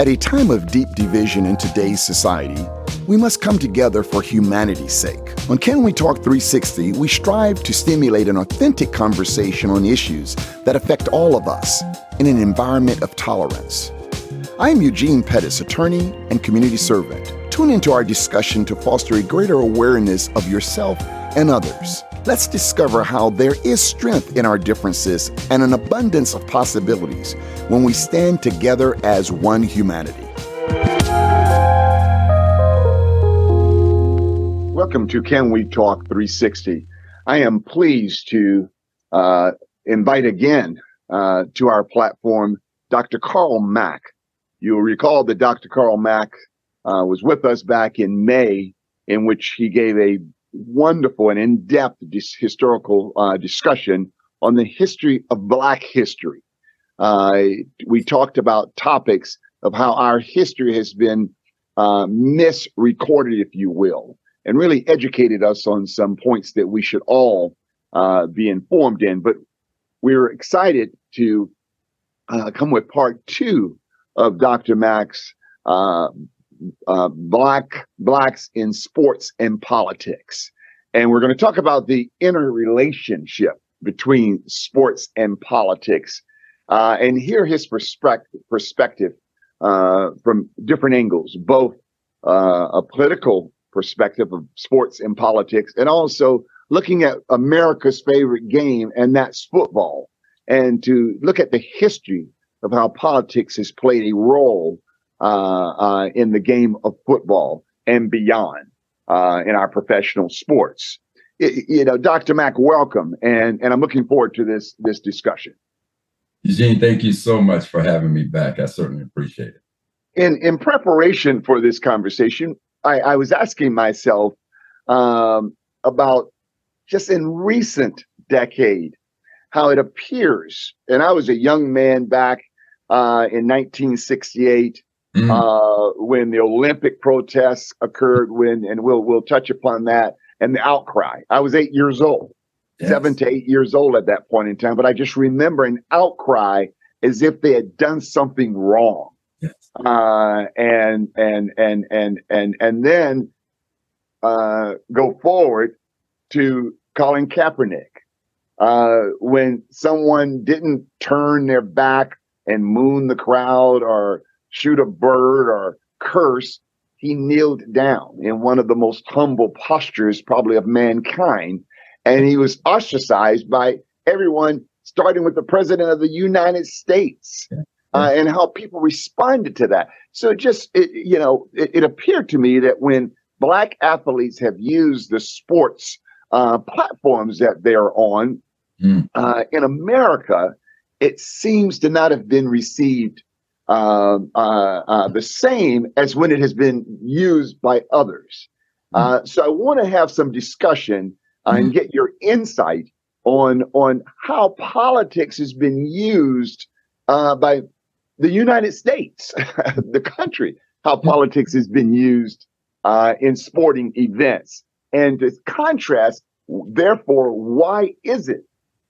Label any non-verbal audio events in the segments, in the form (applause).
At a time of deep division in today's society, we must come together for humanity's sake. On Can We Talk 360, we strive to stimulate an authentic conversation on issues that affect all of us in an environment of tolerance. I am Eugene Pettis, attorney and community servant. Tune into our discussion to foster a greater awareness of yourself and others. Let's discover how there is strength in our differences and an abundance of possibilities when we stand together as one humanity. Welcome to Can We Talk 360. I am pleased to uh, invite again uh, to our platform Dr. Carl Mack. You'll recall that Dr. Carl Mack uh, was with us back in May, in which he gave a wonderful and in-depth dis- historical uh, discussion on the history of Black history. Uh, we talked about topics of how our history has been uh, misrecorded, if you will, and really educated us on some points that we should all uh, be informed in. But we're excited to uh, come with part two of Dr. Mack's uh, black blacks in sports and politics, and we're going to talk about the interrelationship between sports and politics, uh, and hear his perspective perspective uh, from different angles, both uh, a political perspective of sports and politics, and also looking at America's favorite game, and that's football, and to look at the history of how politics has played a role in the game of football and beyond uh, in our professional sports. It, you know, Dr. Mack, welcome, and and I'm looking forward to this this discussion. Eugene, thank you so much for having me back. I certainly appreciate it. In in preparation for this conversation, I, I was asking myself um, about just in recent decade how it appears, and I was a young man back uh, in 1968 Mm. Uh, when the Olympic protests occurred, when and we'll we'll touch upon that and the outcry. I was eight years old, yes. seven to eight years old at that point in time, but I just remember an outcry as if they had done something wrong. Yes. Uh, and and and and and and then uh, go forward to Colin Kaepernick. Uh, when someone didn't turn their back and moon the crowd or shoot a bird or curse, he kneeled down in one of the most humble postures, probably of mankind. And he was ostracized by everyone, starting with the president of the United States. Uh, and how people responded to that. So just, it, you know, it, it, appeared to me that when black athletes have used the sports uh, platforms that they're on mm. uh, in America, it seems to not have been received uh, uh, uh, the same as when it has been used by others. Uh, so I want to have some discussion uh, and mm-hmm. get your insight on on how politics has been used uh, by the United States, (laughs) the country, how mm-hmm. politics has been used in sporting events, and to contrast, therefore, why is it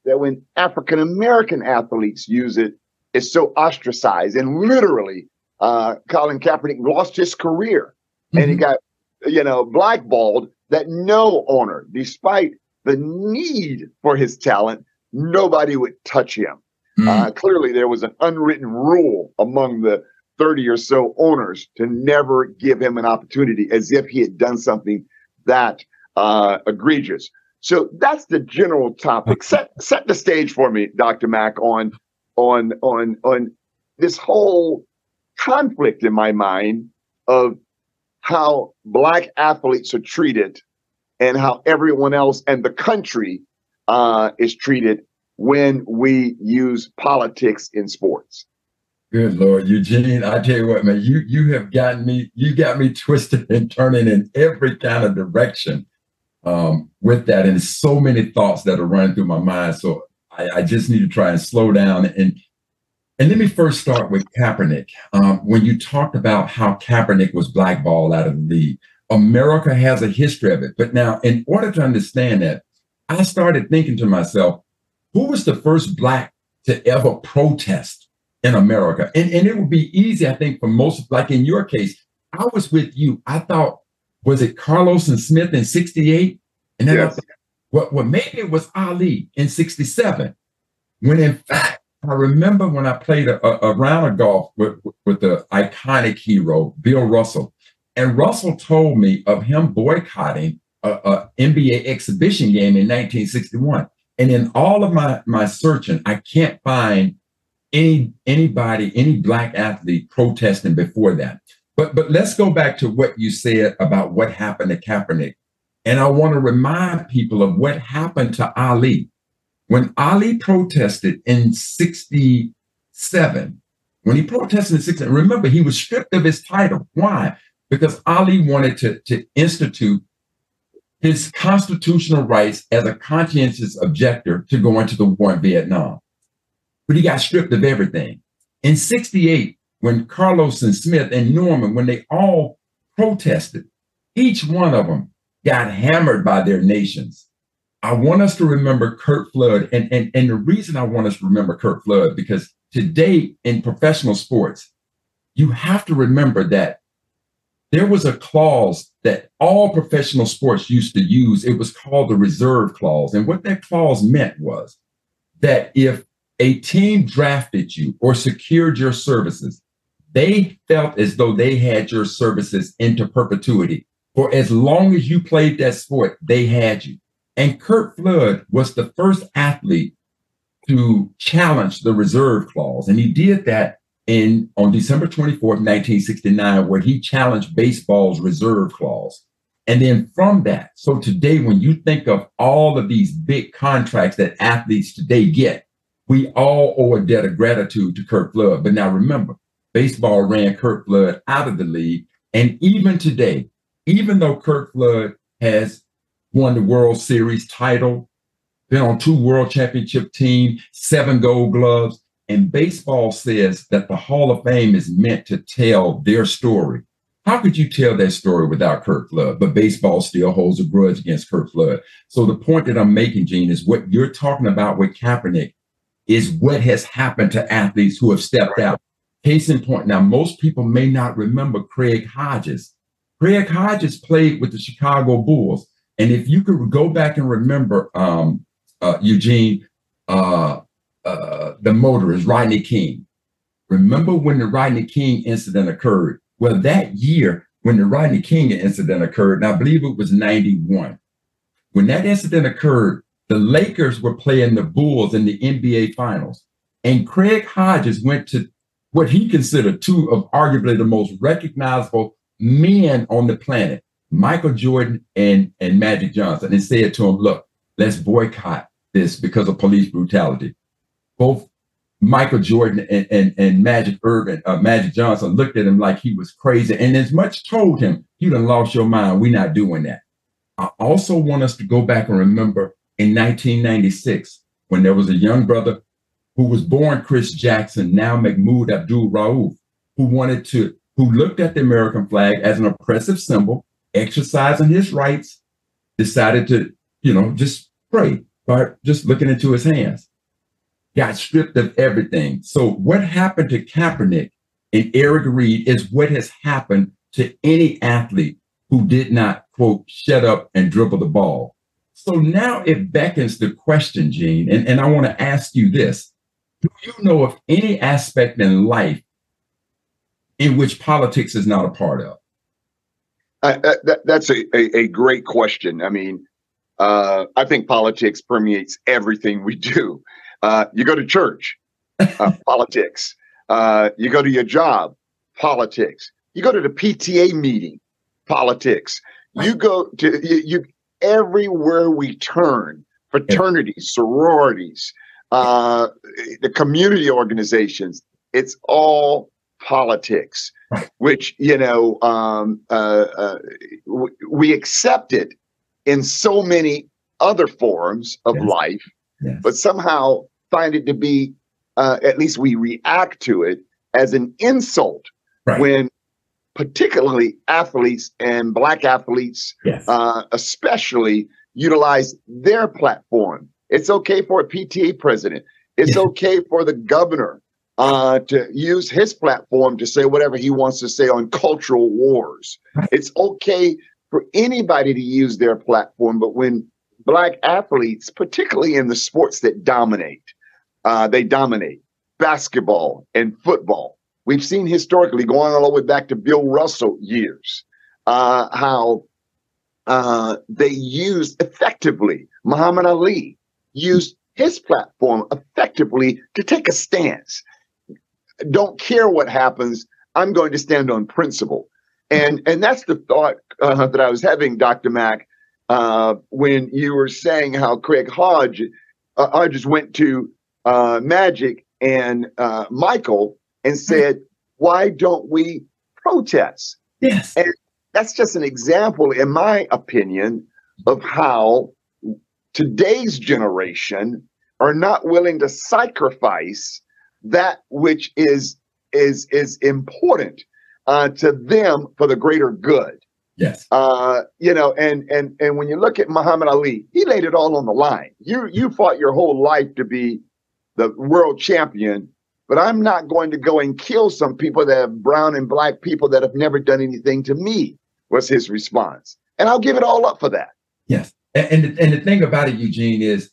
that when African American athletes use it, is so ostracized and literally uh, Colin Kaepernick lost his career mm-hmm. and he mm-hmm. got, you know, blackballed that no owner, despite the need for his talent, nobody would touch him. Mm-hmm. Uh, clearly, there was an unwritten rule among the 30 or so owners to never give him an opportunity as if he had done something that uh, egregious. So that's the general topic. Set set the stage for me, Dr. Mack, on on on on this whole conflict in my mind of how black athletes are treated and how everyone else and the country uh, is treated when we use politics in sports. Good Lord, Eugene, I tell you what, man, you you have gotten me, you got me (laughs) twisted and turning in every kind of direction um, with that, and so many thoughts that are running through my mind. So I, I, just need to try and slow down and and let me first start with Kaepernick. Um, when you talked about how Kaepernick was blackballed out of the league, America has a history of it. But now, in order to understand that, I started thinking to myself, who was the first black to ever protest in America. And, and it would be easy, I think, for most, like in your case, I was with you. I thought, was it Carlos and Smith in 68? And then yes. I thought, well, well, maybe it was Ali in 67. When in fact, I remember when I played a, a, a round of golf with, with the iconic hero, Bill Russell. And Russell told me of him boycotting a, a NBA exhibition game in 1961. And in all of my, my searching, I can't find any anybody, any black athlete protesting before that. But but let's go back to what you said about what happened to Kaepernick. And I want to remind people of what happened to Ali. When Ali protested in 67, when he protested in 67, remember he was stripped of his title. Why? Because Ali wanted to, to institute his constitutional rights as a conscientious objector to go into the war in Vietnam but he got stripped of everything. In 68, when Carlos and Smith and Norman, when they all protested, each one of them got hammered by their nations. I want us to remember Curt Flood. And, and, and the reason I want us to remember Curt Flood, because today in professional sports, you have to remember that there was a clause that all professional sports used to use. It was called the reserve clause. And what that clause meant was that if a team drafted you or secured your services, they felt as though they had your services into perpetuity. For as long as you played that sport, they had you. And Curt Flood was the first athlete to challenge the reserve clause. And he did that in on December 24th, 1969, where he challenged baseball's reserve clause. And then from that, so today, when you think of all of these big contracts that athletes today get, we all owe a debt of gratitude to Curt Flood. But now remember, baseball ran Curt Flood out of the league. And even today, even though Curt Flood has won the World Series title, been on two world championship teams, seven gold gloves, and baseball says that the Hall of Fame is meant to tell their story. How could you tell that story without Curt Flood? But baseball still holds a grudge against Curt Flood. So the point that I'm making, Gene, is what you're talking about with Kaepernick is what has happened to athletes who have stepped out. Case in point, now most people may not remember Craig Hodges. Craig Hodges played with the Chicago Bulls. And if you could go back and remember, um, uh, Eugene, uh, uh, the motorist, Rodney King. Remember when the Rodney King incident occurred? Well, that year, when the Rodney King incident occurred, and I believe it was 91, when that incident occurred, the Lakers were playing the Bulls in the NBA Finals, and Craig Hodges went to what he considered two of arguably the most recognizable men on the planet, Michael Jordan and, and Magic Johnson, and said to him, Look, let's boycott this because of police brutality. Both Michael Jordan and, and, and Magic Urban, uh, Magic Johnson looked at him like he was crazy and as much told him, You done lost your mind. We're not doing that. I also want us to go back and remember in 1996 when there was a young brother who was born Chris Jackson, now Mahmoud Abdul Rauf, who wanted to, who looked at the American flag as an oppressive symbol, exercising his rights, decided to, you know, just pray, start just looking into his hands. Got stripped of everything. So what happened to Kaepernick and Eric Reid is what has happened to any athlete who did not, quote, shut up and dribble the ball. So now it beckons the question, Gene, and, and I want to ask you this. Do you know of any aspect in life in which politics is not a part of? Uh, that, that's a, a, a, great question. I mean, uh, I think politics permeates everything we do. Uh, you go to church, (laughs) uh, politics. Uh, you go to your job, politics. You go to the PTA meeting, politics. You go to you, you everywhere we turn fraternities, sororities, uh, the community organizations, it's all politics, which, you know, um, uh, uh, w- we accept it in so many other forms of yes. life, yes. but somehow find it to be, uh, at least we react to it as an insult right. when particularly athletes and black athletes, yes. uh, especially utilize their platform. It's okay for a PTA president. It's okay for the governor uh, to use his platform to say whatever he wants to say on cultural wars. It's okay for anybody to use their platform, but when black athletes, particularly in the sports that dominate, uh, they dominate basketball and football. We've seen historically, going all the way back to Bill Russell years, uh, how uh, they used effectively, Muhammad Ali used his platform effectively to take a stance don't care what happens. I'm going to stand on principle. And and that's the thought uh, that I was having, Dr. Mack, uh, when you were saying how Craig Hodge uh, Hodges went to uh, Magic and uh, Michael and said, "Why don't we protest?" Yes, and that's just an example, in my opinion, of how today's generation are not willing to sacrifice that which is is is important uh, to them for the greater good. Yes. Uh, you know, and and and when you look at Muhammad Ali, he laid it all on the line. You you fought your whole life to be the world champion, but I'm not going to go and kill some people that have brown and black people that have never done anything to me. Was his response, and I'll give it all up for that. Yes, and and the, and the thing about it, Eugene, is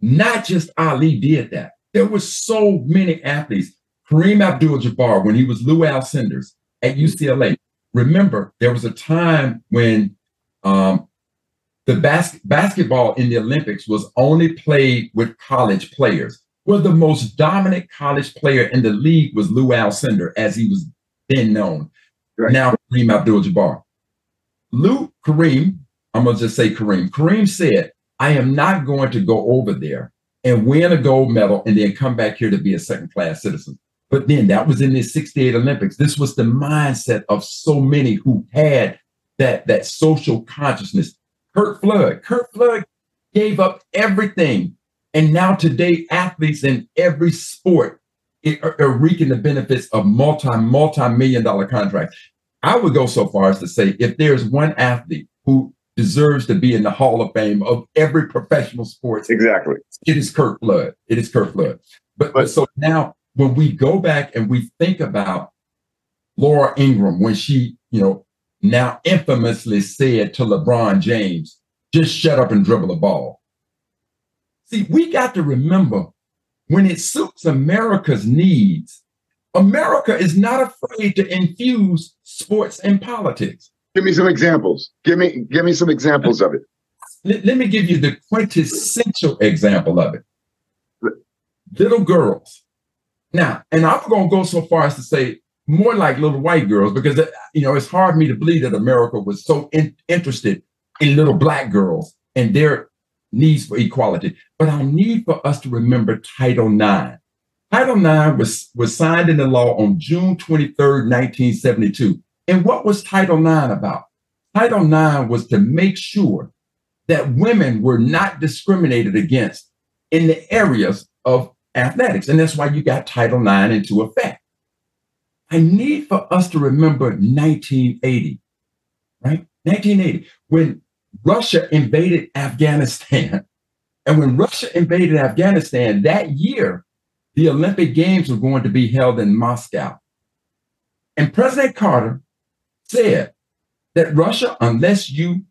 not just Ali did that. There were so many athletes. Kareem Abdul-Jabbar, when he was Lou Alcindor at UCLA. Remember, there was a time when um, the bas- basketball in the Olympics was only played with college players. Well, the most dominant college player in the league was Lou Alcindor, as he was then known. Right. Now, Kareem Abdul-Jabbar. Lou Kareem, I'm gonna just say Kareem. Kareem said, "I am not going to go over there and win a gold medal and then come back here to be a second class citizen. But then that was in the 68 Olympics. This was the mindset of so many who had that, that social consciousness. Curt Flood, Curt Flood gave up everything. And now today, athletes in every sport are, are reaping the benefits of multi, multi-million dollar contracts. I would go so far as to say if there's one athlete who deserves to be in the Hall of Fame of every professional sports. Exactly. It is Curt Flood. It is Curt Flood. But, but so now when we go back and we think about Laura Ingraham when she, you know, now infamously said to LeBron James, just shut up and dribble the ball. See, we got to remember when it suits America's needs, America is not afraid to infuse sports and politics. Give me some examples. Give me give me some examples of it. Let, let me give you the quintessential example of it. Little girls. Now, and I'm going to go so far as to say more like little white girls because uh, you know it's hard for me to believe that America was so in, interested in little black girls and their needs for equality. But I need for us to remember Title IX. Title IX was, was signed into law on June 23rd, 1972. And what was Title IX about? Title IX was to make sure that women were not discriminated against in the areas of athletics. And that's why you got Title IX into effect. I need for us to remember 1980, right? 1980, when Russia invaded Afghanistan. (laughs) And when Russia invaded Afghanistan that year, the Olympic Games were going to be held in Moscow. And President Carter said that Russia, unless you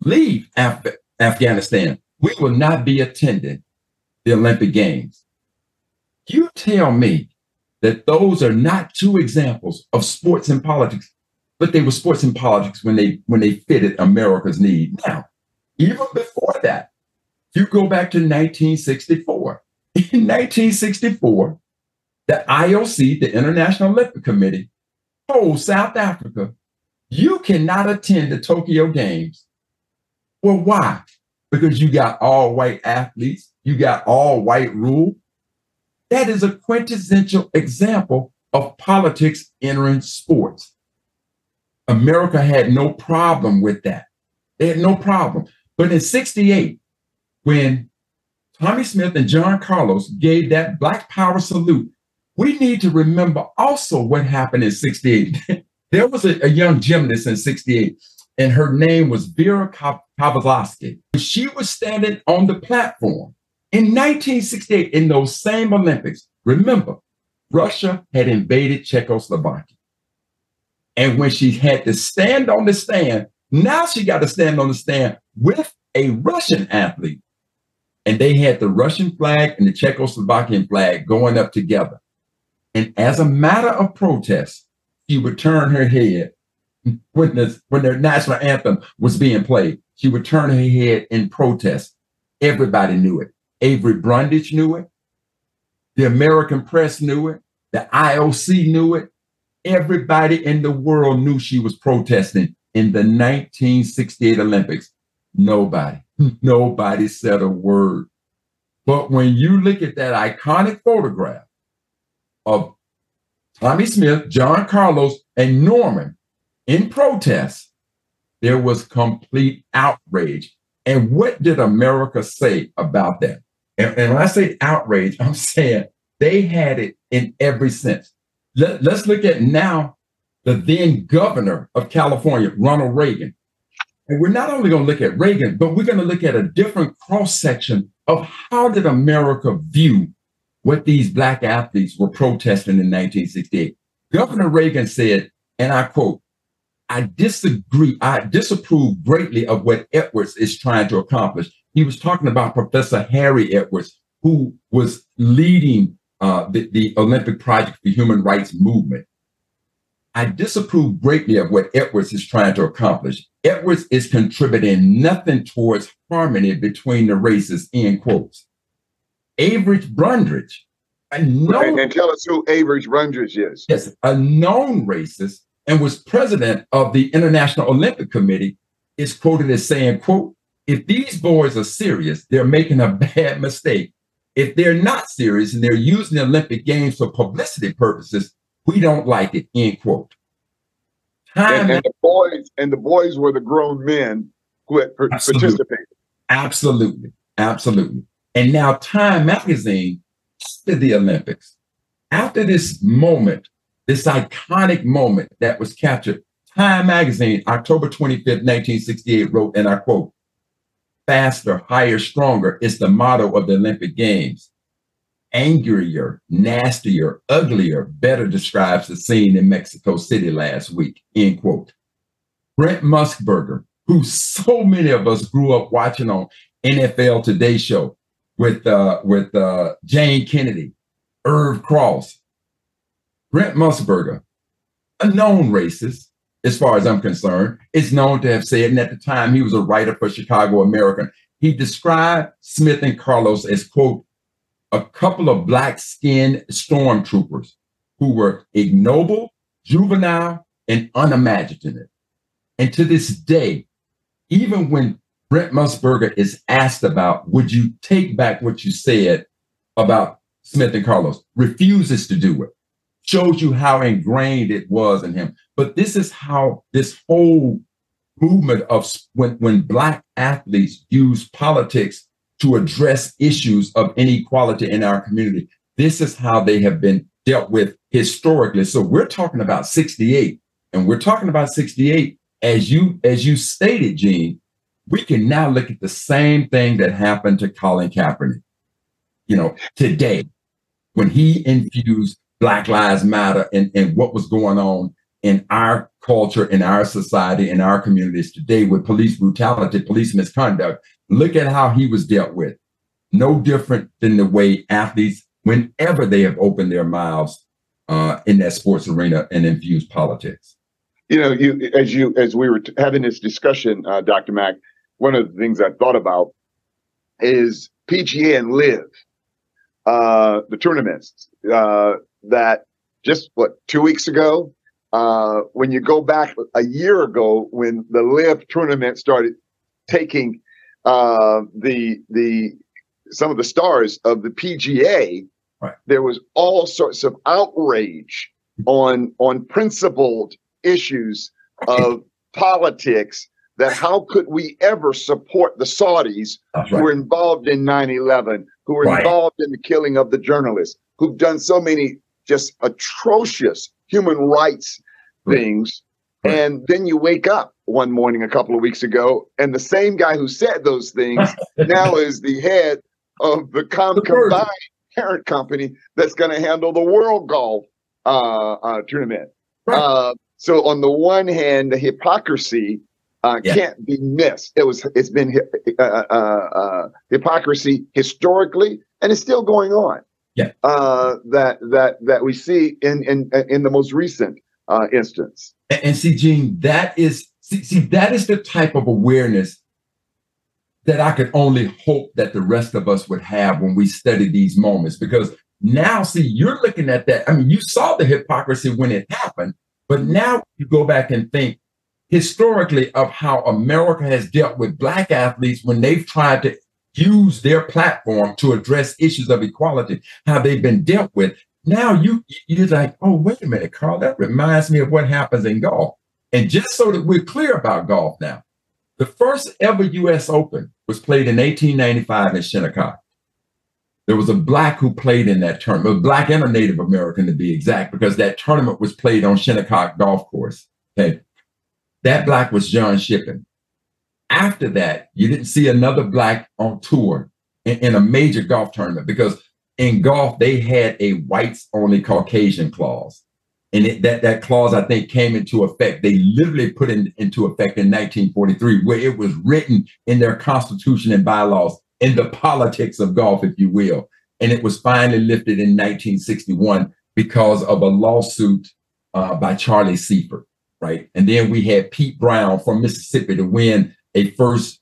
leave Af- Afghanistan, we will not be attending the Olympic Games. You tell me that those are not two examples of sports and politics, but they were sports and politics when they when they fitted America's need. Now, even before that, you go back to 1964. In 1964, the IOC, the International Olympic Committee, told South Africa you cannot attend the Tokyo Games. Well, why? Because you got all white athletes, you got all white rule. That is a quintessential example of politics entering sports. America had no problem with that. They had no problem. But in 68, when Tommie Smith and John Carlos gave that Black Power salute, we need to remember also what happened in 68. (laughs) There was a, a young gymnast in 68, and her name was Vera Pavlovsky. She was standing on the platform in 1968 in those same Olympics. Remember, Russia had invaded Czechoslovakia. And when she had to stand on the stand, now she got to stand on the stand with a Russian athlete. And they had the Russian flag and the Czechoslovakian flag going up together. And as a matter of protest, she would turn her head when the when their national anthem was being played. She would turn her head in protest. Everybody knew it. Avery Brundage knew it. The American press knew it. The IOC knew it. Everybody in the world knew she was protesting in the 1968 Olympics. Nobody, nobody said a word. But when you look at that iconic photograph of Tommie Smith, John Carlos, and Norman in protest, there was complete outrage. And what did America say about that? And, and when I say outrage, (laughs) I'm saying they had it in every sense. Let, let's look at now the then governor of California, Ronald Reagan. And we're not only going to look at Reagan, but we're going to look at a different cross section of how did America view what these black athletes were protesting in 1968. Governor Reagan said, and I quote, I disagree, I disapprove greatly of what Edwards is trying to accomplish. He was talking about Professor Harry Edwards, who was leading uh, the, the Olympic Project for Human Rights movement. I disapprove greatly of what Edwards is trying to accomplish. Edwards is contributing nothing towards harmony between the races, end quotes. Avery Brundage, a known, and tell us who Avery Brundage is. Yes, a known racist and was president of the International Olympic Committee, is quoted as saying, quote, if these boys are serious, they're making a (laughs) bad mistake. If they're not serious and they're using the Olympic Games for publicity purposes, we don't like it, end quote. and, and, the boys and the boys were the grown men who had absolutely. participated. Absolutely. Absolutely. And now Time magazine after the Olympics, after this moment, this iconic moment that was captured, Time magazine, October 25th, 1968, wrote, and I quote, faster, higher, stronger is the motto of the Olympic Games. Angrier, nastier, uglier better describes the scene in Mexico City last week, end quote. Brent Musburger, who so many of us grew up watching on NFL Today show with uh, with uh, Jayne Kennedy, Irv Cross, Brent Musburger, a known racist, as far as I'm concerned, is known to have said, and at the time he was a writer for Chicago American, he described Smith and Carlos as, quote, a couple of black skinned stormtroopers who were ignoble, juvenile, and unimaginative. And to this day, even when Brent Musburger is asked about, would you take back what you said about Smith and Carlos, refuses to do it shows you how ingrained it was in him. But this is how this whole movement of when, when Black athletes use politics to address issues of inequality in our community, this is how they have been dealt with historically. So we're talking about 68, and we're talking about 68 as you as you stated, Gene. We can now look at the same thing that happened to Colin Kaepernick, you know, today when he infused Black Lives Matter and, and what was going on in our culture, in our society, in our communities today with police brutality, police misconduct. Look at how he was dealt with. No different than the way athletes, whenever they have opened their mouths uh, in that sports arena and infused politics. You know, you as you as we were having this discussion, uh, Dr. Mack, one of the things I thought about is PGA and LIV, uh, the tournaments. Uh, that just what two weeks ago, uh, when you go back a year ago when the LIV tournament started taking uh, the the some of the stars of the PGA, right. there was all sorts of outrage on on principled issues of (laughs) politics that how could we ever support the Saudis right. who were involved in 9-11, who were right. involved in the killing of the journalists, who've done so many just atrocious human rights things. Right. And then you wake up one morning a couple of weeks ago, and the same guy who said those things (laughs) now is the head of the Com Combine parent company that's going to handle the World Golf uh, uh, Tournament. Uh, so on the one hand, the hypocrisy uh, yeah. can't be missed. It was it's been uh, uh, uh, hypocrisy historically, and it's still going on. Yeah. Uh, that that that we see in in in the most recent uh, instance. And, and see, Gene, that is see, see that is the type of awareness that I could only hope that the rest of us would have when we study these moments. Because now, see, you're looking at that. I mean, you saw the hypocrisy when it happened, but now you go back and think historically of how America has dealt with Black athletes when they've tried to use their platform to address issues of equality, how they've been dealt with. Now you you're like, oh, wait a minute, Carl, that reminds me of what happens in golf. And just so that we're clear about golf now, the first ever US Open was played in 1895 in Shinnecock. There was a black who played in that tournament, a black and a Native American to be exact, because that tournament was played on Shinnecock Golf Course. Okay. That black was John Shippen. After that, you didn't see another black on tour in, in a major golf tournament because in golf, they had a whites only Caucasian clause. And it, that, that clause, I think, came into effect. They literally put it in, into effect in 1943, where it was written in their constitution and bylaws in the politics of golf, if you will. And it was finally lifted in 1961 because of a lawsuit uh, by Charlie Sifford, right? And then we had Pete Brown from Mississippi to win a first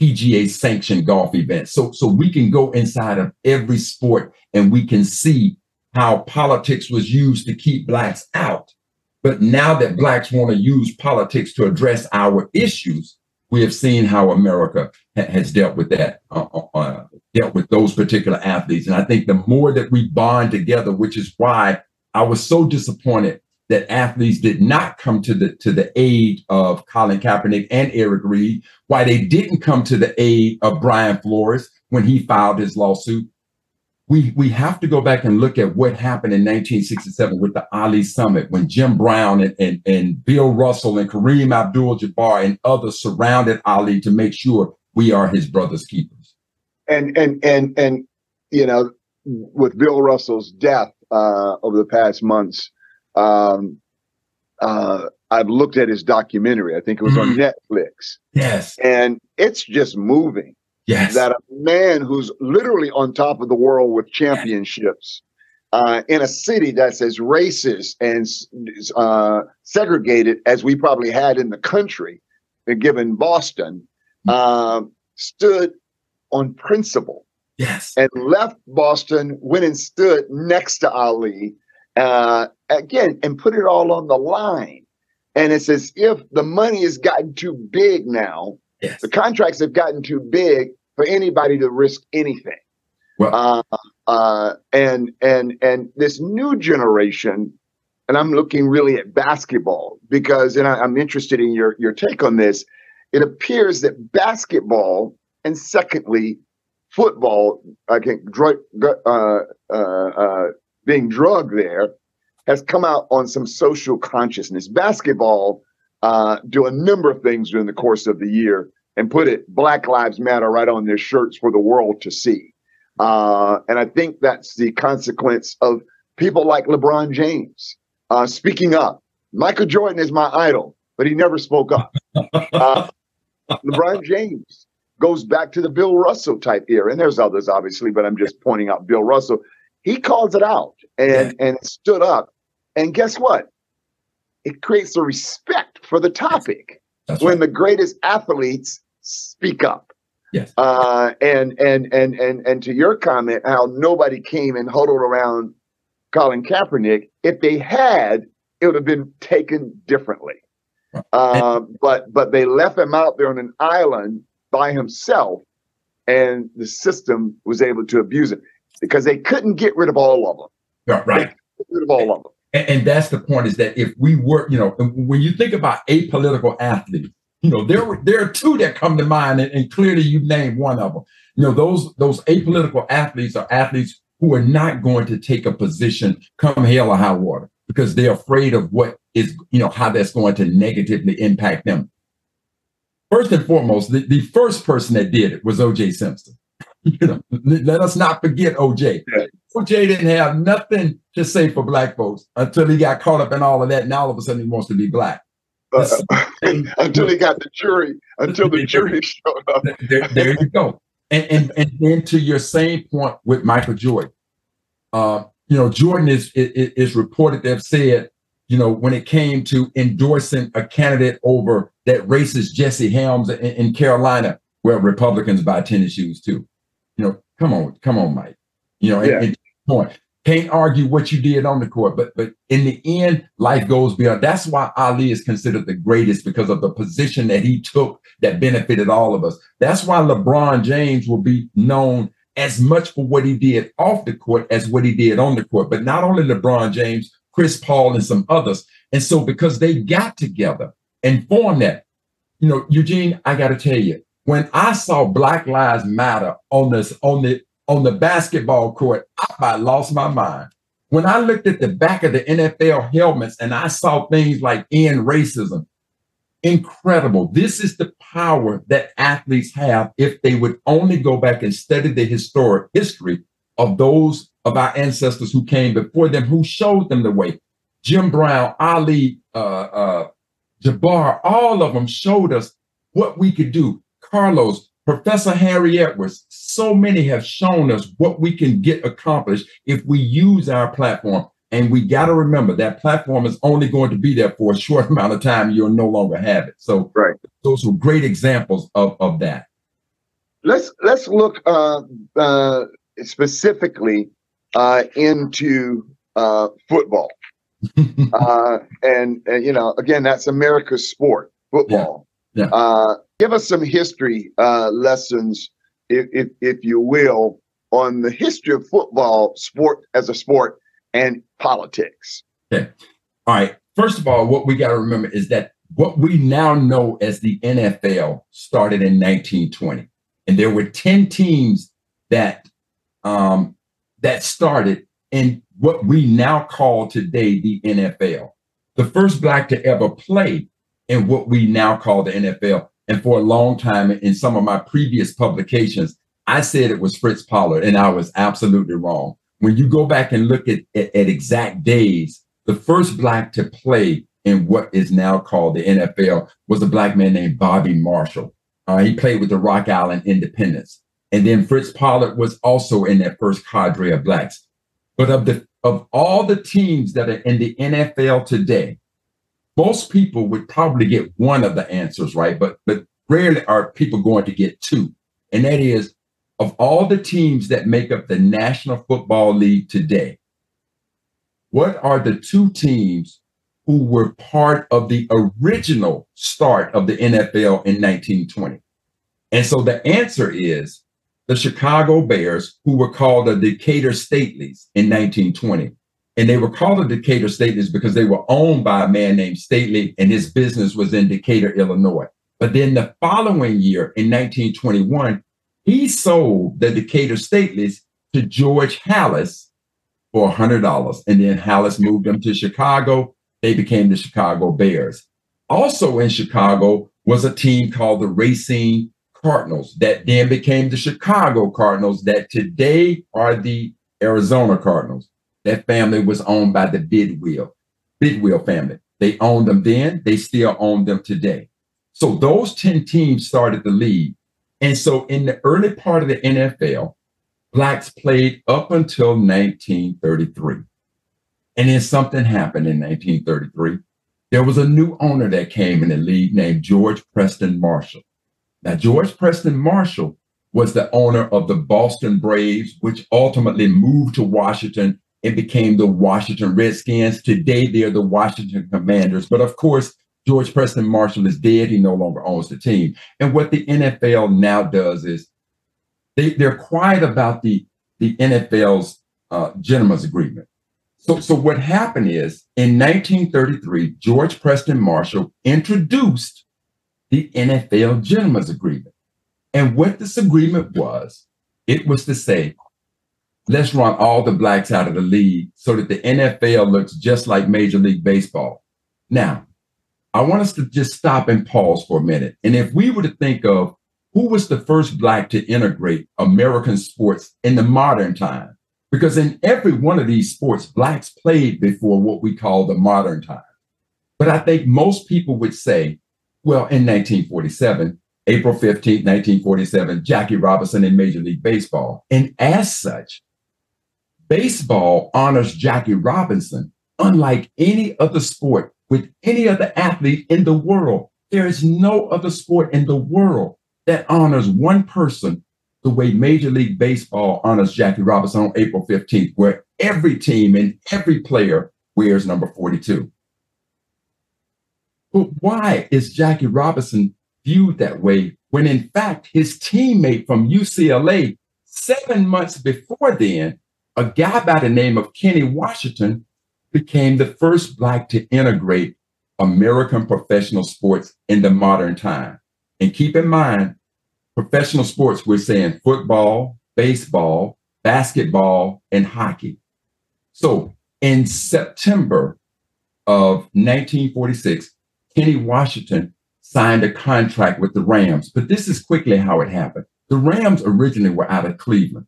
PGA sanctioned golf event. So, so we can go inside of every sport and we can see how politics was used to keep blacks out. But now that blacks want to use politics to address our issues, we have seen how America ha- has dealt with that, uh, uh, uh, dealt with those particular athletes. And I think the more that we bond together, which is why I was so disappointed that athletes did not come to the to the aid of Colin Kaepernick and Eric Reid, why they didn't come to the aid of Brian Flores when he filed his lawsuit. We we have to go back and look at what happened in 1967 with the Ali Summit when Jim Brown and, and, and Bill Russell and Kareem Abdul-Jabbar and others surrounded Ali to make sure we are his brother's keepers. And and and and you know, with Bill Russell's death uh, over the past months, um, uh, I've looked at his documentary. I think it was mm-hmm. on Netflix. Yes. And it's just moving. Yes. That a man who's literally on top of the world with championships uh, in a city that's as racist and uh, segregated as we probably had in the country, uh, given Boston, uh, stood on principle. Yes. And left Boston, went and stood next to Ali uh, again and put it all on the line. And it's as if the money has gotten too big now. Yes. The contracts have gotten too big for anybody to risk anything. Well, uh, uh, and and and this new generation, and I'm looking really at basketball because, and I, I'm interested in your your take on this. It appears that basketball, and secondly, football, I can uh, uh, uh, being drugged there has come out on some social consciousness. Basketball uh, do a number of things during the course of the year and put it Black Lives Matter right on their shirts for the world to see. Uh, and I think that's the consequence of people like LeBron James uh, speaking up. Michael Jordan is my idol, but he never spoke up. (laughs) Uh, LeBron James goes back to the Bill Russell type era, and there's others obviously, but I'm just pointing out Bill Russell he calls it out and yeah. and stood up. And guess what? It creates a respect for the topic That's when right. the greatest athletes speak up. Yes. Uh, and and and and and to your comment, how nobody came and huddled around Colin Kaepernick. If they had, it would have been taken differently. Uh, but but they left him out there on an island by himself, and the system was able to abuse him because they couldn't get rid of all of them. Yeah, right. rid of all of them. And, and, that's the point is that if we were, you know, when you think about apolitical athletes, you know, there there are two that come to mind, and, and clearly you named one of them. You know, those those apolitical athletes are athletes who are not going to take a position come hell or high water because they're afraid of what is, you know, how that's going to negatively impact them. First and foremost, the, the first person that did it was O.J. Simpson. You know, let us not forget OJ. OJ didn't have nothing to say for black folks until he got caught up in all of that. And all of a sudden he wants to be black. Uh, (laughs) until he got the jury, until the jury (laughs) showed up. There, there you go. And, and and then to your same point with Michael Jordan, uh, you know, Jordan is, is is reported to have said, you know, when it came to endorsing a candidate over that racist Jesse Helms in, in Carolina, where Republicans buy tennis shoes too. You know, come on, come on, Mike. You know, yeah. and, and point. Can't argue what you did on the court, but but in the end, life goes beyond. That's why Ali is considered the greatest because of the position that he took that benefited all of us. That's why LeBron James will be known as much for what he did off the court as what he did on the court. But not only LeBron James, Chris Paul, and some others. And so because they got together and formed that, you know, Eugene, I got to tell you, when I saw Black Lives Matter on this on the on the basketball court, I lost my mind. When I looked at the back of the NFL helmets and I saw things like end racism, incredible. This is the power that athletes have if they would only go back and study the historic history of those of our ancestors who came before them, who showed them the way. Jim Brown, Ali, uh, uh, Jabbar, all of them showed us what we could do. Carlos, Professor Harry Edwards, so many have shown us what we can get accomplished if we use our platform. And we got to remember that platform is only going to be there for a short (laughs) amount of time. You'll no longer have it. So right. those were great examples of, of that. Let's let's look uh, uh, specifically uh, into uh, football. (laughs) Uh, and, and, you know, again, that's America's sport, football. Yeah. Uh, give us some history uh, lessons, if, if, if you will, on the history of football, sport as a sport, and politics. Okay. All right. First of all, what we got to remember is that what we now know as the NFL started in 1920, and there were 10 teams that um, that started in what we now call today the NFL. The first black to ever play in what we now call the NFL and for a long time in some of my previous publications, I said it was Fritz Pollard, and I was absolutely wrong. When you go back and look at, at, at exact days, the first black to play in what is now called the NFL was a black man named Bobby Marshall. Uh, he played with the Rock Island Independents. And then Fritz Pollard was also in that first cadre of blacks. But of the of all the teams that are in the NFL today, most people would probably get one of the answers right, but but rarely are people going to get two. And that is of all the teams that make up the National Football League today, what are the two teams who were part of the original start of the NFL in 1920? And so the answer is the Chicago Bears, who were called the Decatur Staleys in 1920. And they were called the Decatur Staleys because they were owned by a man named Staley, and his business was in Decatur, Illinois. But then the following year, in 1921, he sold the Decatur Staleys to George Halas for $100. And then Halas moved them to Chicago. They became the Chicago Bears. Also in Chicago was a team called the Racine Cardinals that then became the Chicago Cardinals that today are the Arizona Cardinals. That family was owned by the Bidwill, Bidwill family. They owned them then, they still own them today. So those 10 teams started the league. And so in the early part of the NFL, blacks played up until 1933. And then something happened in 1933. There was a new owner that came in the league named George Preston Marshall. Now, George Preston Marshall was the owner of the Boston Braves, which ultimately moved to Washington and became the Washington Redskins. Today, they're the Washington Commanders. But of course, George Preston Marshall is dead. He no longer owns the team. And what the NFL now does is they, they're quiet about the, the NFL's uh, gentleman's agreement. So, so what happened is in 1933, George Preston Marshall introduced the NFL gentleman's agreement. And what this agreement was, it was to say, let's run all the blacks out of the league so that the NFL looks just like Major League Baseball. Now, I want us to just stop and pause for a minute. And if we were to think of who was the first black to integrate American sports in the modern time, Because in every one of these sports, blacks played before what we call the modern time. But I think most people would say, well, in 1947, April 15, 1947, Jackie Robinson in Major League Baseball. And as such, baseball honors Jackie Robinson unlike any other sport with any other athlete in the world. There is no other sport in the world that honors one person the way Major League Baseball honors Jackie Robinson on April 15th, where every team and every player wears number 42. But why is Jackie Robinson viewed that way when, in fact, his teammate from UCLA, seven months before then, a guy by the name of Kenny Washington, became the first Black to integrate American professional sports in the modern time? And keep in mind, professional sports, we're saying football, baseball, basketball, and hockey. So in September of 1946, Kenny Washington signed a contract with the Rams. But this is quickly how it happened. The Rams originally were out of Cleveland.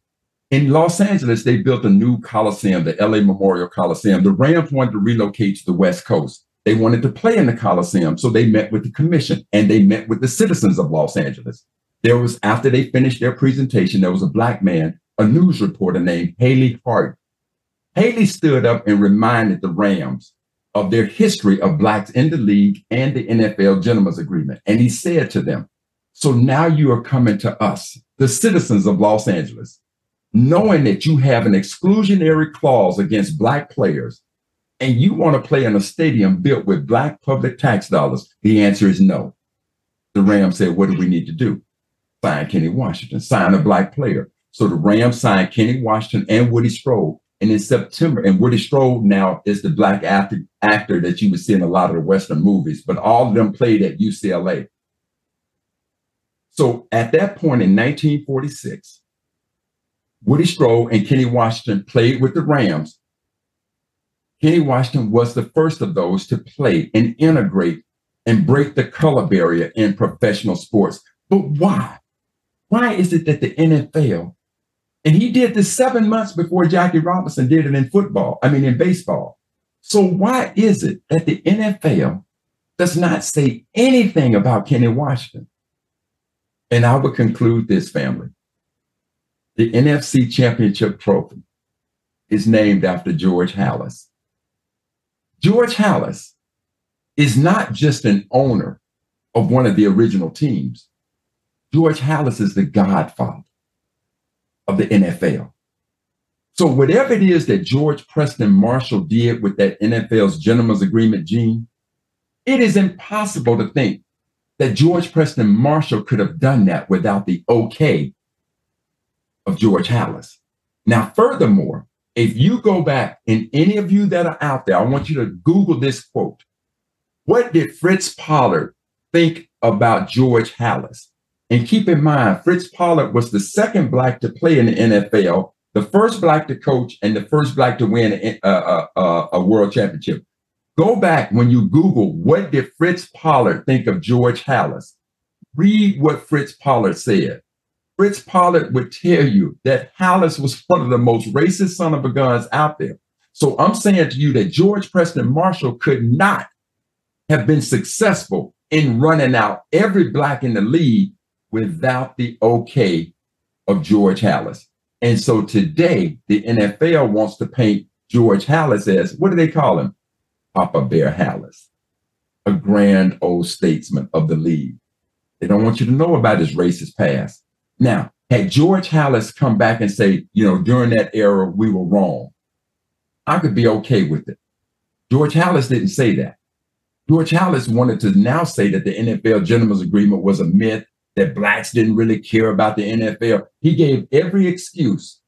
In Los Angeles, they built a new Coliseum, the LA Memorial Coliseum. The Rams wanted to relocate to the West Coast. They wanted to play in the Coliseum. So they met with the commission and they met with the citizens of Los Angeles. There was, after they finished their presentation, there was a black man, a news reporter named Haley Hart. Haley stood up and reminded the Rams of their history of blacks in the league and the NFL Gentlemen's agreement. And he said to them, so now you are coming to us, the citizens of Los Angeles, knowing that you have an exclusionary clause against black players and you want to play in a stadium built with black public tax dollars. The answer is no. The Rams said, what do we need to do? Sign Kenny Washington, sign a black player. So the Rams signed Kenny Washington and Woody Strode and in September, and Woody Strode now is the black actor, actor that you would see in a lot of the Western movies, but all of them played at UCLA. So at that point in 1946, Woody Strode and Kenny Washington played with the Rams. Kenny Washington was the first of those to play and integrate and break the color barrier in professional sports. But why? Why is it that the NFL and he did this seven months before Jackie Robinson did it in football, I mean, in baseball. So why is it that the NFL does not say anything about Kenny Washington? And I would conclude this family. The NFC Championship Trophy is named after George Halas. George Halas is not just an owner of one of the original teams. George Halas is the godfather of the NFL. So whatever it is that George Preston Marshall did with that NFL's gentleman's agreement, Gene, it is impossible to think that George Preston Marshall could have done that without the okay of George Halas. Now, furthermore, if you go back and any of you that are out there, I want you to Google this quote. What did Fritz Pollard think about George Halas? And keep in mind, Fritz Pollard was the second black to play in the NFL, the first black to coach, and the first black to win a, a, a, a world championship. Go back when you Google what did Fritz Pollard think of George Halas. Read what Fritz Pollard said. Fritz Pollard would tell you that Halas was one of the most racist son of a guns out there. So I'm saying to you that George Preston Marshall could not have been successful in running out every black in the league without the okay of George Halas. And so today, the NFL wants to paint George Halas as what do they call him? Papa Bear Halas, a grand old statesman of the league. They don't want you to know about his racist past. Now, had George Halas come back and say, you know, during that era, we were wrong, I could be okay with it. George Halas didn't say that. George Halas wanted to now say that the NFL gentleman's agreement was a myth that blacks didn't really care about the NFL. He gave every excuse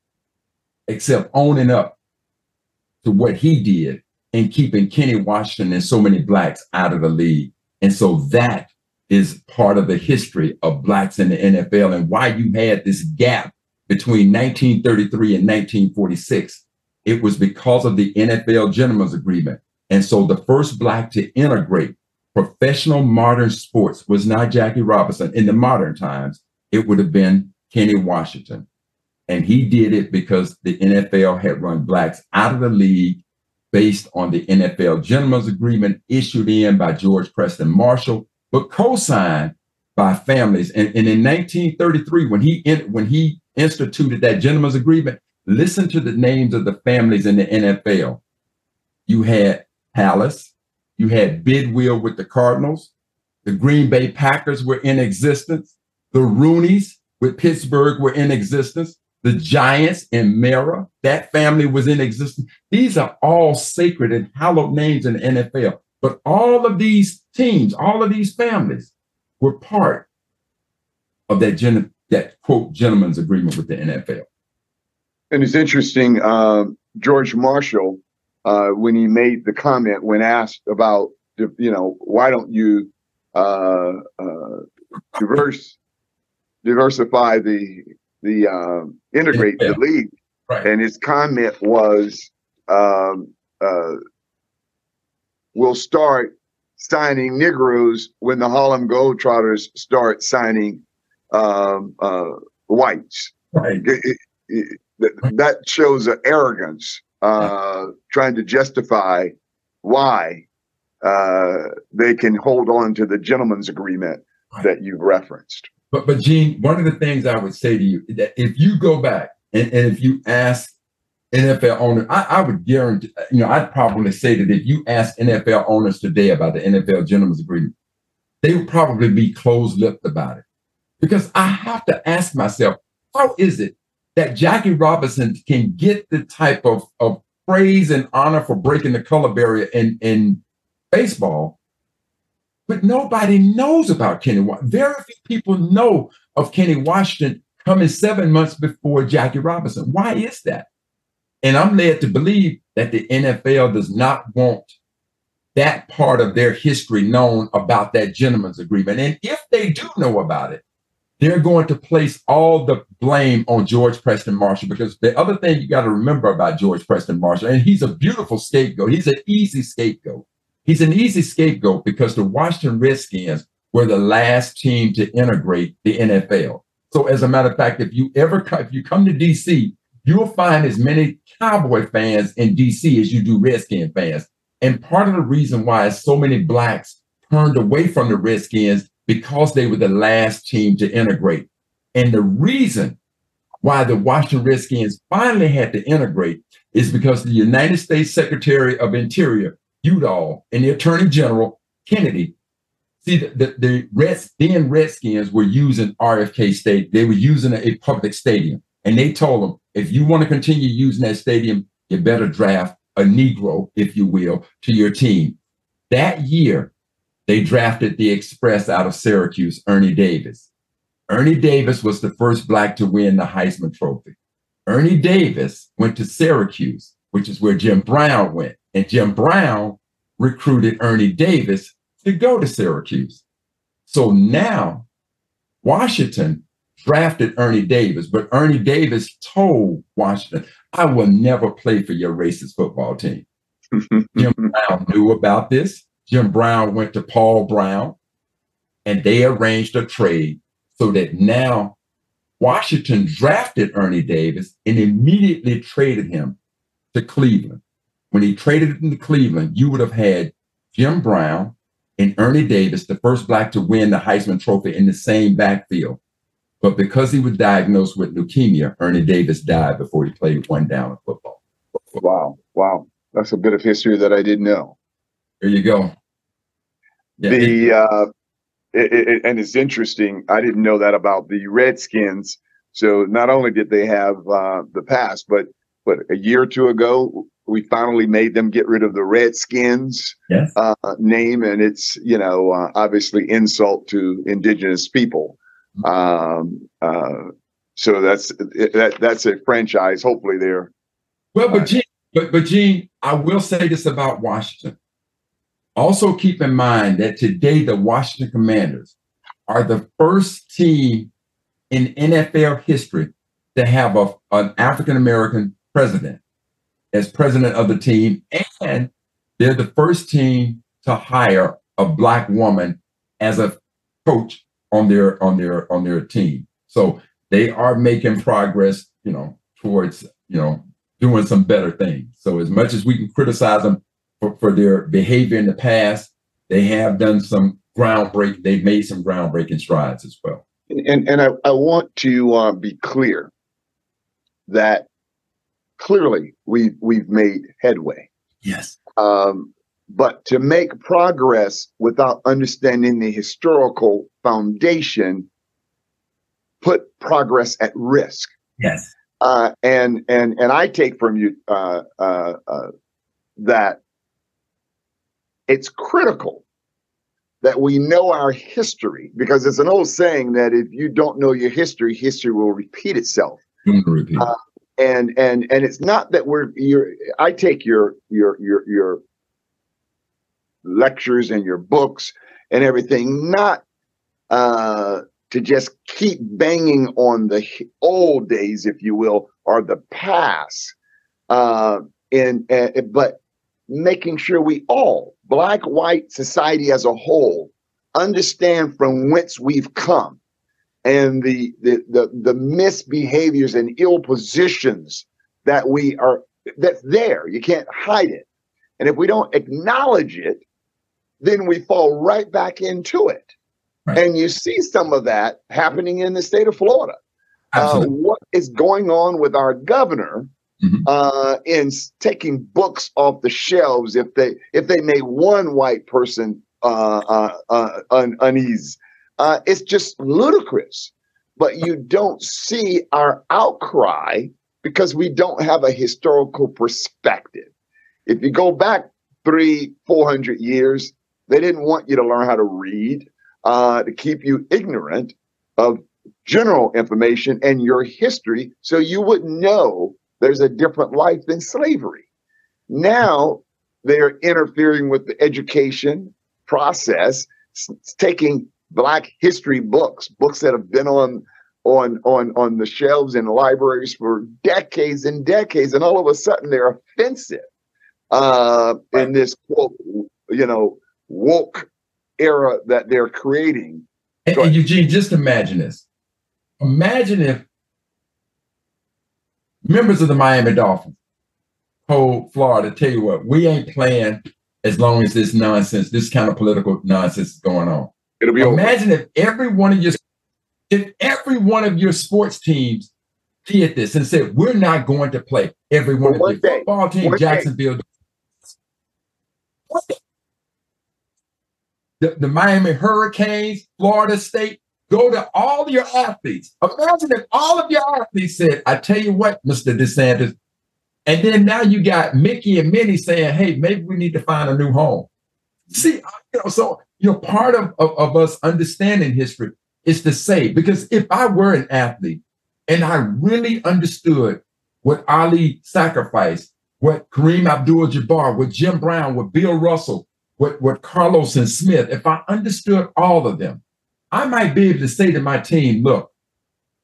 except owning up to what he did and keeping Kenny Washington and so many blacks out of the league. And so that is part of the history of blacks in the NFL and why you had this gap between 1933 and 1946. It was because of the NFL Gentlemen's Agreement. And so the first black to integrate professional modern sports was not Jackie Robinson. In the modern times, it would have been Kenny Washington. And he did it because the NFL had run blacks out of the league based on the NFL Gentlemen's Agreement issued in by George Preston Marshall, but co-signed by families. And, and in 1933, when he in, when he instituted that Gentlemen's Agreement, listen to the names of the families in the NFL. You had Halas, you had Bidwill with the Cardinals, the Green Bay Packers were in existence, the Rooneys with Pittsburgh were in existence, the Giants and Mara, that family was in existence. These are all sacred and hallowed names in the NFL. But all of these teams, all of these families were part of that, gen- that quote, gentleman's agreement with the NFL. And it's interesting, uh, George Marshall, uh, when he made the comment, when asked about, you know, why don't you uh, uh diverse, diversify the the um, integrate yeah. the league. Right. And his comment was, um, uh, "We'll start signing Negroes when the Harlem Globetrotters start signing um, uh, whites." Right. It, it, it, that shows an arrogance, uh, trying to justify why uh, they can hold on to the gentleman's agreement right. that you've referenced. But but Gene, one of the things I would say to you that if you go back and, and if you ask NFL owners, I, I, would guarantee, you know, I'd probably say that if you ask NFL owners today about the NFL gentleman's agreement, they would probably be closed-lipped about it. Because I have to ask myself, how is it that Jackie Robinson can get the type of, of praise and honor for breaking the color barrier in, in baseball, but nobody knows about Kenny Washington. Very few people know of Kenny Washington coming seven months before Jackie Robinson. Why is that? And I'm led to believe that the NFL does not want that part of their history known about that gentleman's agreement. And if they do know about it, they're going to place all the blame on George Preston Marshall because the other thing you got to remember about George Preston Marshall, and he's a beautiful scapegoat, he's an easy scapegoat. He's an easy scapegoat because the Washington Redskins were the last team to integrate the NFL. So, as a matter of fact, if you ever if you come to DC, you'll find as many Cowboy fans in DC as you do Redskin fans. And part of the reason why so many blacks turned away from the Redskins because they were the last team to integrate. And the reason why the Washington Redskins finally had to integrate is because the United States Secretary of Interior Udall and the Attorney General Kennedy. See, the, the, the Reds, then Redskins were using RFK State. They were using a, a public stadium. And they told them, if you want to continue using that stadium, you better draft a Negro, if you will, to your team. That year, they drafted the Express out of Syracuse, Ernie Davis. Ernie Davis was the first Black to win the Heisman Trophy. Ernie Davis went to Syracuse, which is where Jim Brown went. And Jim Brown recruited Ernie Davis to go to Syracuse. So now Washington drafted Ernie Davis, but Ernie Davis told Washington, I will never play for your racist football team. (laughs) Jim Brown knew about this. Jim Brown went to Paul Brown and they arranged a trade so that now Washington drafted Ernie Davis and immediately traded him to Cleveland when he traded him to Cleveland, you would have had Jim Brown and Ernie Davis, the first black to win the Heisman Trophy in the same backfield. But because he was diagnosed with leukemia, Ernie Davis died before he played one down in football. Wow. Wow. That's a bit of history that I didn't know. There you go. Yeah, the, uh, it, it, and it's interesting. I didn't know that about the Redskins. So not only did they have uh, the past, but but a year or two ago, we finally made them get rid of the Redskins yes. uh, name, and it's you know uh, obviously insult to indigenous people. Um, uh, so that's that that's a franchise. Hopefully, there. Well, but Gene, but but Gene, I will say this about Washington. Also, keep in mind that today the Washington Commanders are the first team in NFL history to have a, an African American president as president of the team, and they're the first team to hire a black woman as a coach on their on their on their team. So they are making progress. you know, towards, you know, doing some better things. So as much as we can criticize them for, for their behavior in the past, they have done some groundbreak. They've made some groundbreaking strides as well. And and I, I want to uh, be clear that clearly we we've made headway. Yes. Um, but to make progress without understanding the historical foundation put progress at risk. Yes. Uh, and and and I take from you uh, uh, uh that it's critical that we know our history because it's an old saying that if you don't know your history, history will repeat itself. Repeat. Uh, and and and it's not that we're you're. I take your your your your lectures and your books and everything not uh, to just keep banging on the old days, if you will, or the past, uh, and uh, but making sure we all, black, white, society as a whole, understand from whence we've come and the the the, the misbehaviors and ill positions that we are that's there. You can't hide it. And if we don't acknowledge it, then we fall right back into it. Right. And you see some of that happening in the state of Florida. Uh, what is going on with our governor mm-hmm. uh, in taking books off the shelves if they if they made one white person uh, uh, uh un- uneasy. Uh, it's just ludicrous. But you don't see our outcry because we don't have a historical perspective. If you go back three, four hundred years, they didn't want you to learn how to read uh, to keep you ignorant of general information and your history so you wouldn't know there's a different life than slavery. Now they're interfering with the education process, taking black history books, books that have been on on on on the shelves in libraries for decades and decades, and all of a sudden they're offensive uh, in this quote, you know, woke era that they're creating. And, and Eugene, just imagine this. Imagine if members of the Miami Dolphins told Florida, tell you what, we ain't playing as long as this nonsense, this kind of political nonsense is going on. It'll be Imagine over. if every one of your if every one of your sports teams did this and said, we're not going to play. Every one of your football team, Jacksonville. The, the Miami Hurricanes, Florida State, Go to all your athletes. Imagine if all of your athletes said, I tell you what, Mr. DeSantis, and then now you got Mickey and Minnie saying, hey, maybe we need to find a new home. See, you know, so you know, part of, of, of us understanding history is to say, because if I were an athlete and I really understood what Ali sacrificed, what Kareem Abdul-Jabbar, what Jim Brown, what Bill Russell, what, what Carlos and Smith, if I understood all of them, I might be able to say to my team, look,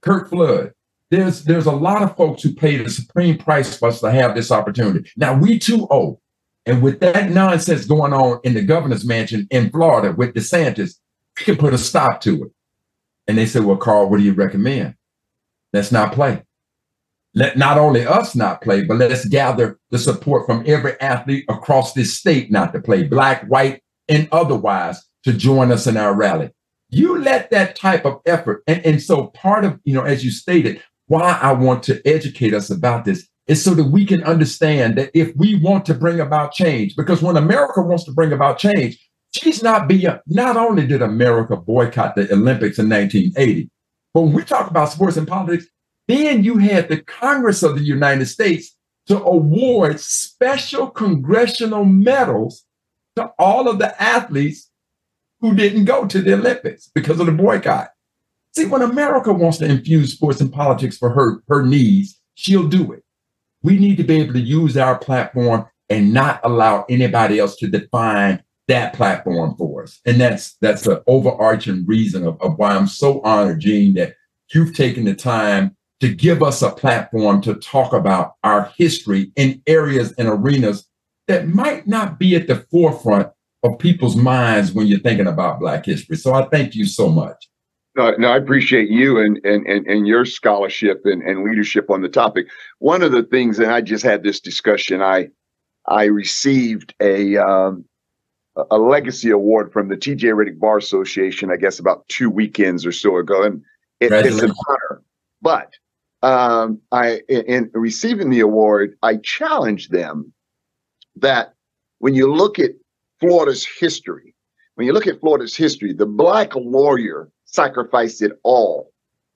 Curt Flood, there's there's a lot of folks who paid a supreme price for us to have this opportunity. Now we too old. And with that nonsense going on in the governor's mansion in Florida with DeSantis, we can put a stop to it. And they said, Well, Carl, what do you recommend? Let's not play. Let not only us not play, but let's gather the support from every athlete across this state not to play, black, white, and otherwise, to join us in our rally. You let that type of effort, and, and so part of, you know, as you stated, why I want to educate us about this is so that we can understand that if we want to bring about change, because when America wants to bring about change, she's not being, not only did America boycott the Olympics in 1980, but when we talk about sports and politics, then you had the Congress of the United States to award special congressional medals to all of the athletes who didn't go to the Olympics because of the boycott. See, when America wants to infuse sports and politics for her, her needs, she'll do it. We need to be able to use our platform and not allow anybody else to define that platform for us. And that's that's the overarching reason of, of why I'm so honored, Gene, that you've taken the time to give us a platform to talk about our history in areas and arenas that might not be at the forefront of people's minds when you're thinking about Black history. So I thank you so much. No, no, I appreciate you and and and, and your scholarship and, and leadership on the topic. One of the things, and I just had this discussion. I I received a um, a legacy award from the TJ Reddick Bar Association, I guess about two weekends or so ago, and it, it's an honor. But um, I, in receiving the award, I challenged them that when you look at Florida's history, when you look at Florida's history, the black lawyer sacrificed it all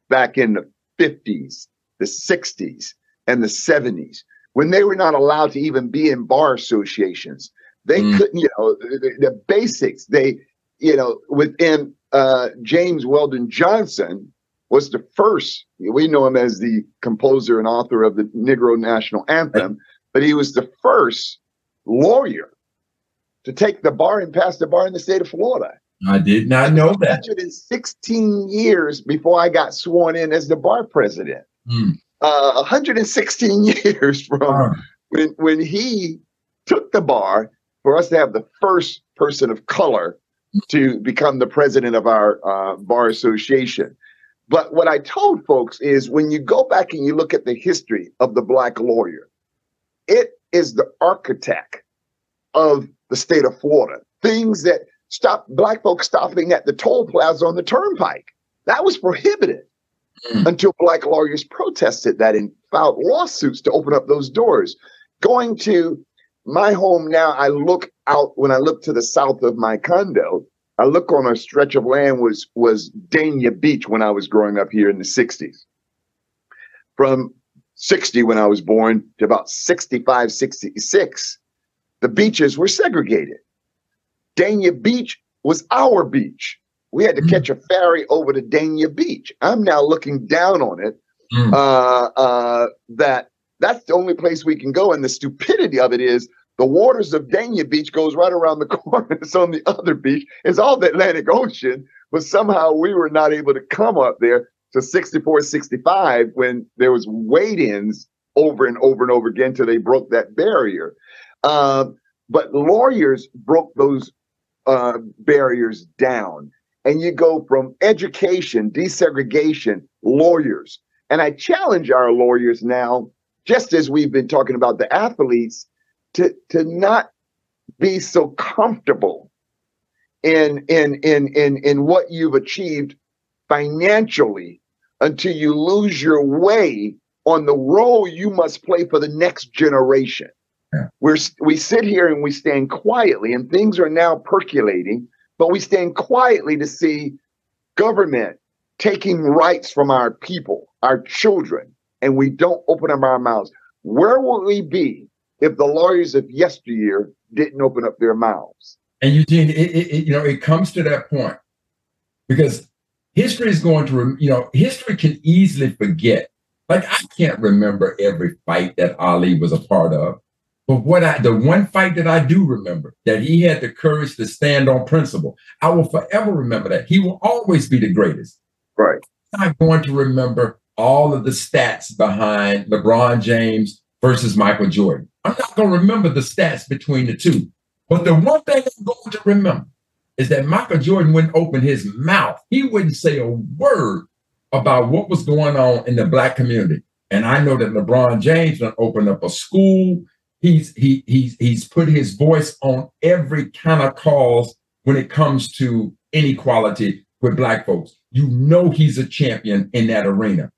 back in the 50s, the 60s, and the 70s when they were not allowed to even be in bar associations they mm. couldn't, you know, the, the, basics. They, you know, within uh, James Weldon Johnson was the first. We know him as the composer and author of the Negro National Anthem, but he was the first lawyer to take the bar and pass the bar in the state of Florida. I did not know that. 116 years before I got sworn in as the bar president. Mm. Uh, 116 (laughs) years from when when he took the bar for us to have the first person of color to become the president of our uh, bar association. But what I told folks is when you go back and you look at the history of the black lawyer, it is the architect of the state of Florida. Things that stop black folks stopping at the toll plaza on the turnpike. That was prohibited mm. until black lawyers protested that and filed lawsuits to open up those doors. Going to my home now, I look out when I look to the south of my condo. I look on a stretch of land was was Dania Beach when I was growing up here in the 60s. From 60 when I was born to about 65, 66, the beaches were segregated. Dania Beach was our beach. We had to mm. catch a ferry over to Dania Beach. I'm now looking down on it. Mm. Uh, uh, that that's the only place we can go. And the stupidity of it is the waters of Dania Beach goes right around the (laughs) corner. It's on the other beach. It's all the Atlantic Ocean, but somehow we were not able to come up there to 64, 65 when there was wait-ins over and over and over again till they broke that barrier. Um, but lawyers broke those uh, barriers down. And you go from education, desegregation, lawyers. And I challenge our lawyers now, just as we've been talking about the athletes, to to not be so comfortable in in in in in what you've achieved financially until you lose your way on the role you must play for the next generation. Yeah. We're we sit here and we stand quietly, and things are now percolating, but we stand quietly to see government taking rights from our people, our children, and we don't open up our mouths. Where will we be if the lawyers of yesteryear didn't open up their mouths. And Eugene, it, it, you know, it comes to that point because history is going to, you know, history can easily forget. Like I can't remember every fight that Ali was a part of, but what I, the one fight that I do remember, that he had the courage to stand on principle, I will forever remember that. He will always be the greatest. Right. I'm not going to remember all of the stats behind LeBron James versus Michael Jordan. I'm not going to remember the stats between the two. But the one thing I'm going to remember is that Michael Jordan wouldn't open his mouth. He wouldn't say a word about what was going on in the black community. And I know that LeBron James done opened up a school. He's he he's he's put his voice on every kind of cause when it comes to inequality with black folks. You know he's a champion in that arena.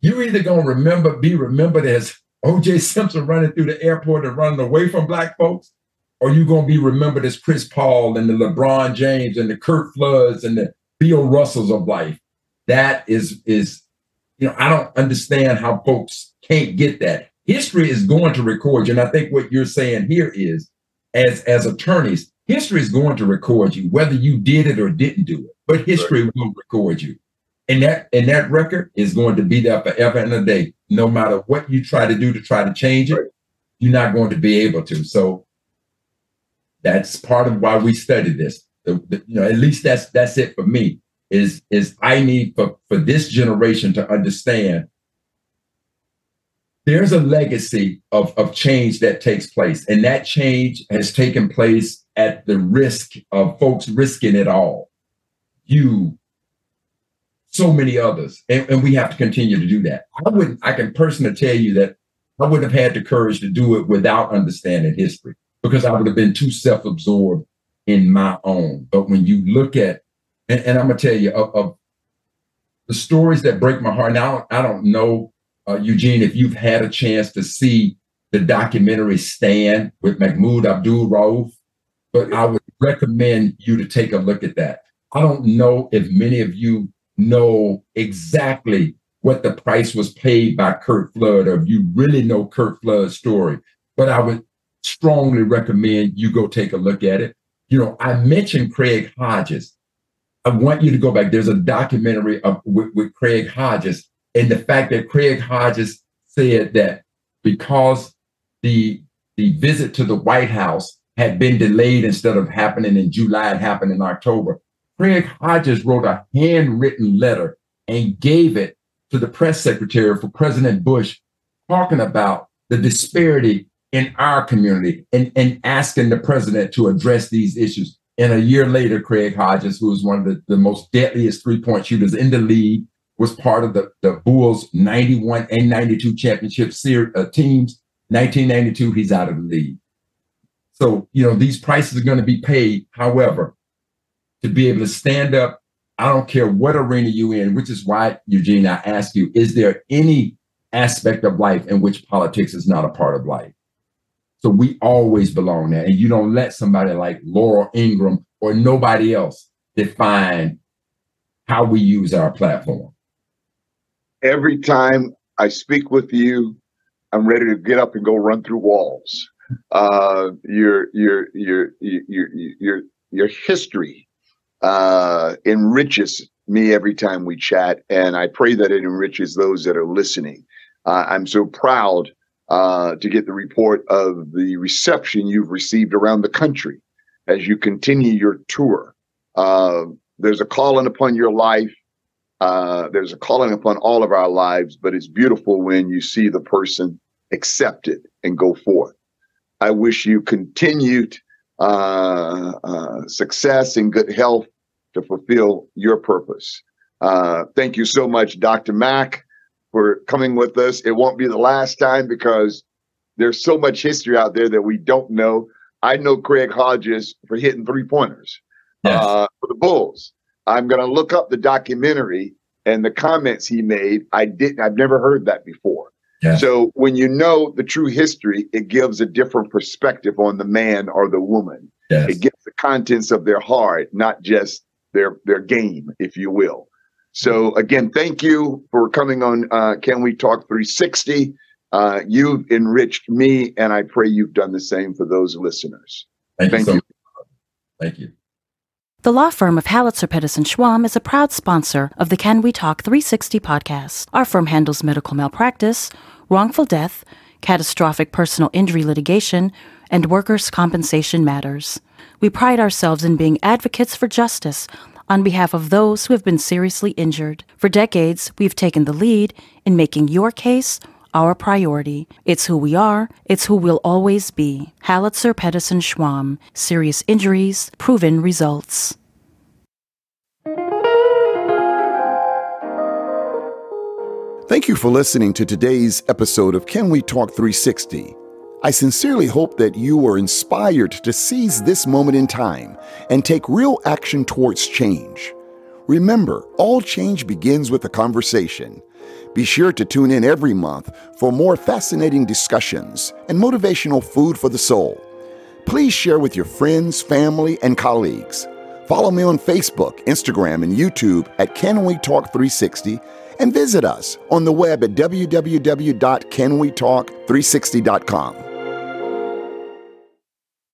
You're either gonna remember, be remembered as OJ Simpson running through the airport and running away from black folks? Or you gonna be remembered as Chris Paul and the LeBron James and the Curt Floods and the Bill Russells of life? That is is you know, I don't understand how folks can't get that. History is going to record you. And I think what you're saying here is as as attorneys, history is going to record you, whether you did it or didn't do it. But history right. will record you. And that and that record is going to be there forever and a day. No matter what you try to do to try to change it, you're not going to be able to. So that's part of why we study this. The, the, you know, at least that's that's it for me. Is is I need for for this generation to understand there's a legacy of, of change that takes place. And that change has taken place at the risk of folks risking it all. You, so many others. And, and we have to continue to do that. I wouldn't, I can personally tell you that I wouldn't have had the courage to do it without understanding history because I would have been too self-absorbed in my own. But when you look at, and, and I'm gonna tell you of, of, the stories that break my heart. Now I don't know, uh, Eugene, if you've had a chance to see the documentary Stand with Mahmoud Abdul Rauf, but I would recommend you to take a look at that. I don't know if many of you know exactly what the price was paid by Curt Flood, or if you really know Curt Flood's story. But I would strongly recommend you go take a look at it. You know, I mentioned Craig Hodges. I want you to go back. There's a documentary of, with, with Craig Hodges, and the fact that Craig Hodges said that because the the visit to the White House had been delayed instead of happening in July, it happened in October. Craig Hodges wrote a handwritten letter and gave it to the press secretary for President Bush, talking about the disparity in our community and, and asking the president to address these issues. And a year later, Craig Hodges, who was one of the, the most deadliest three point shooters in the league, was part of the, the Bulls 91 and 92 championship series, uh, teams. 1992, he's out of the league. So, you know, these prices are going to be paid. However, to be able to stand up, I don't care what arena you in, which is why, Eugene, I ask you, is there any aspect of life in which politics is not a part of life? So we always belong there. And you don't let somebody like Laura Ingraham or nobody else define how we use our platform. Every time I speak with you, I'm ready to get up and go run through walls. Uh, your your your your your your history uh, enriches me every time we chat, and I pray that it enriches those that are listening. Uh, I'm so proud uh, to get the report of the reception you've received around the country as you continue your tour. Uh, there's a calling upon your life. Uh, there's a calling upon all of our lives, but it's beautiful when you see the person accept it and go forth. I wish you continued uh, uh, success and good health to fulfill your purpose. Uh, thank you so much, Dr. Mack for coming with us. It won't be the last time because there's so much history out there that we don't know. I know Craig Hodges for hitting three pointers yes. uh, for the Bulls. I'm going to look up the documentary and the comments he made. I didn't. I've never heard that before. Yes. So when you know the true history, it gives a different perspective on the man or the woman. Yes. It gives the contents of their heart, not just their their game, if you will. So again, thank you for coming on uh, Can We Talk 360. Uh, you've enriched me, and I pray you've done the same for those listeners. Thank, thank you. So you. Thank you. The law firm of Haliczer Pettis and Schwamm is a proud sponsor of the Can We Talk 360 podcast. Our firm handles medical malpractice, wrongful death, catastrophic personal injury litigation, and workers' compensation matters. We pride ourselves in being advocates for justice on behalf of those who have been seriously injured. For decades, we've taken the lead in making your case our priority. It's who we are, it's who we'll always be. Halitzer Pedersen Schwam. Serious injuries, proven results. Thank you for listening to today's episode of Can We Talk 360. I sincerely hope that you are inspired to seize this moment in time and take real action towards change. Remember, all change begins with a conversation. Be sure to tune in every month for more fascinating discussions and motivational food for the soul. Please share with your friends, family, and colleagues. Follow me on Facebook, Instagram, and YouTube at Can We Talk 360 and visit us on the web at www.canwetalk360.com.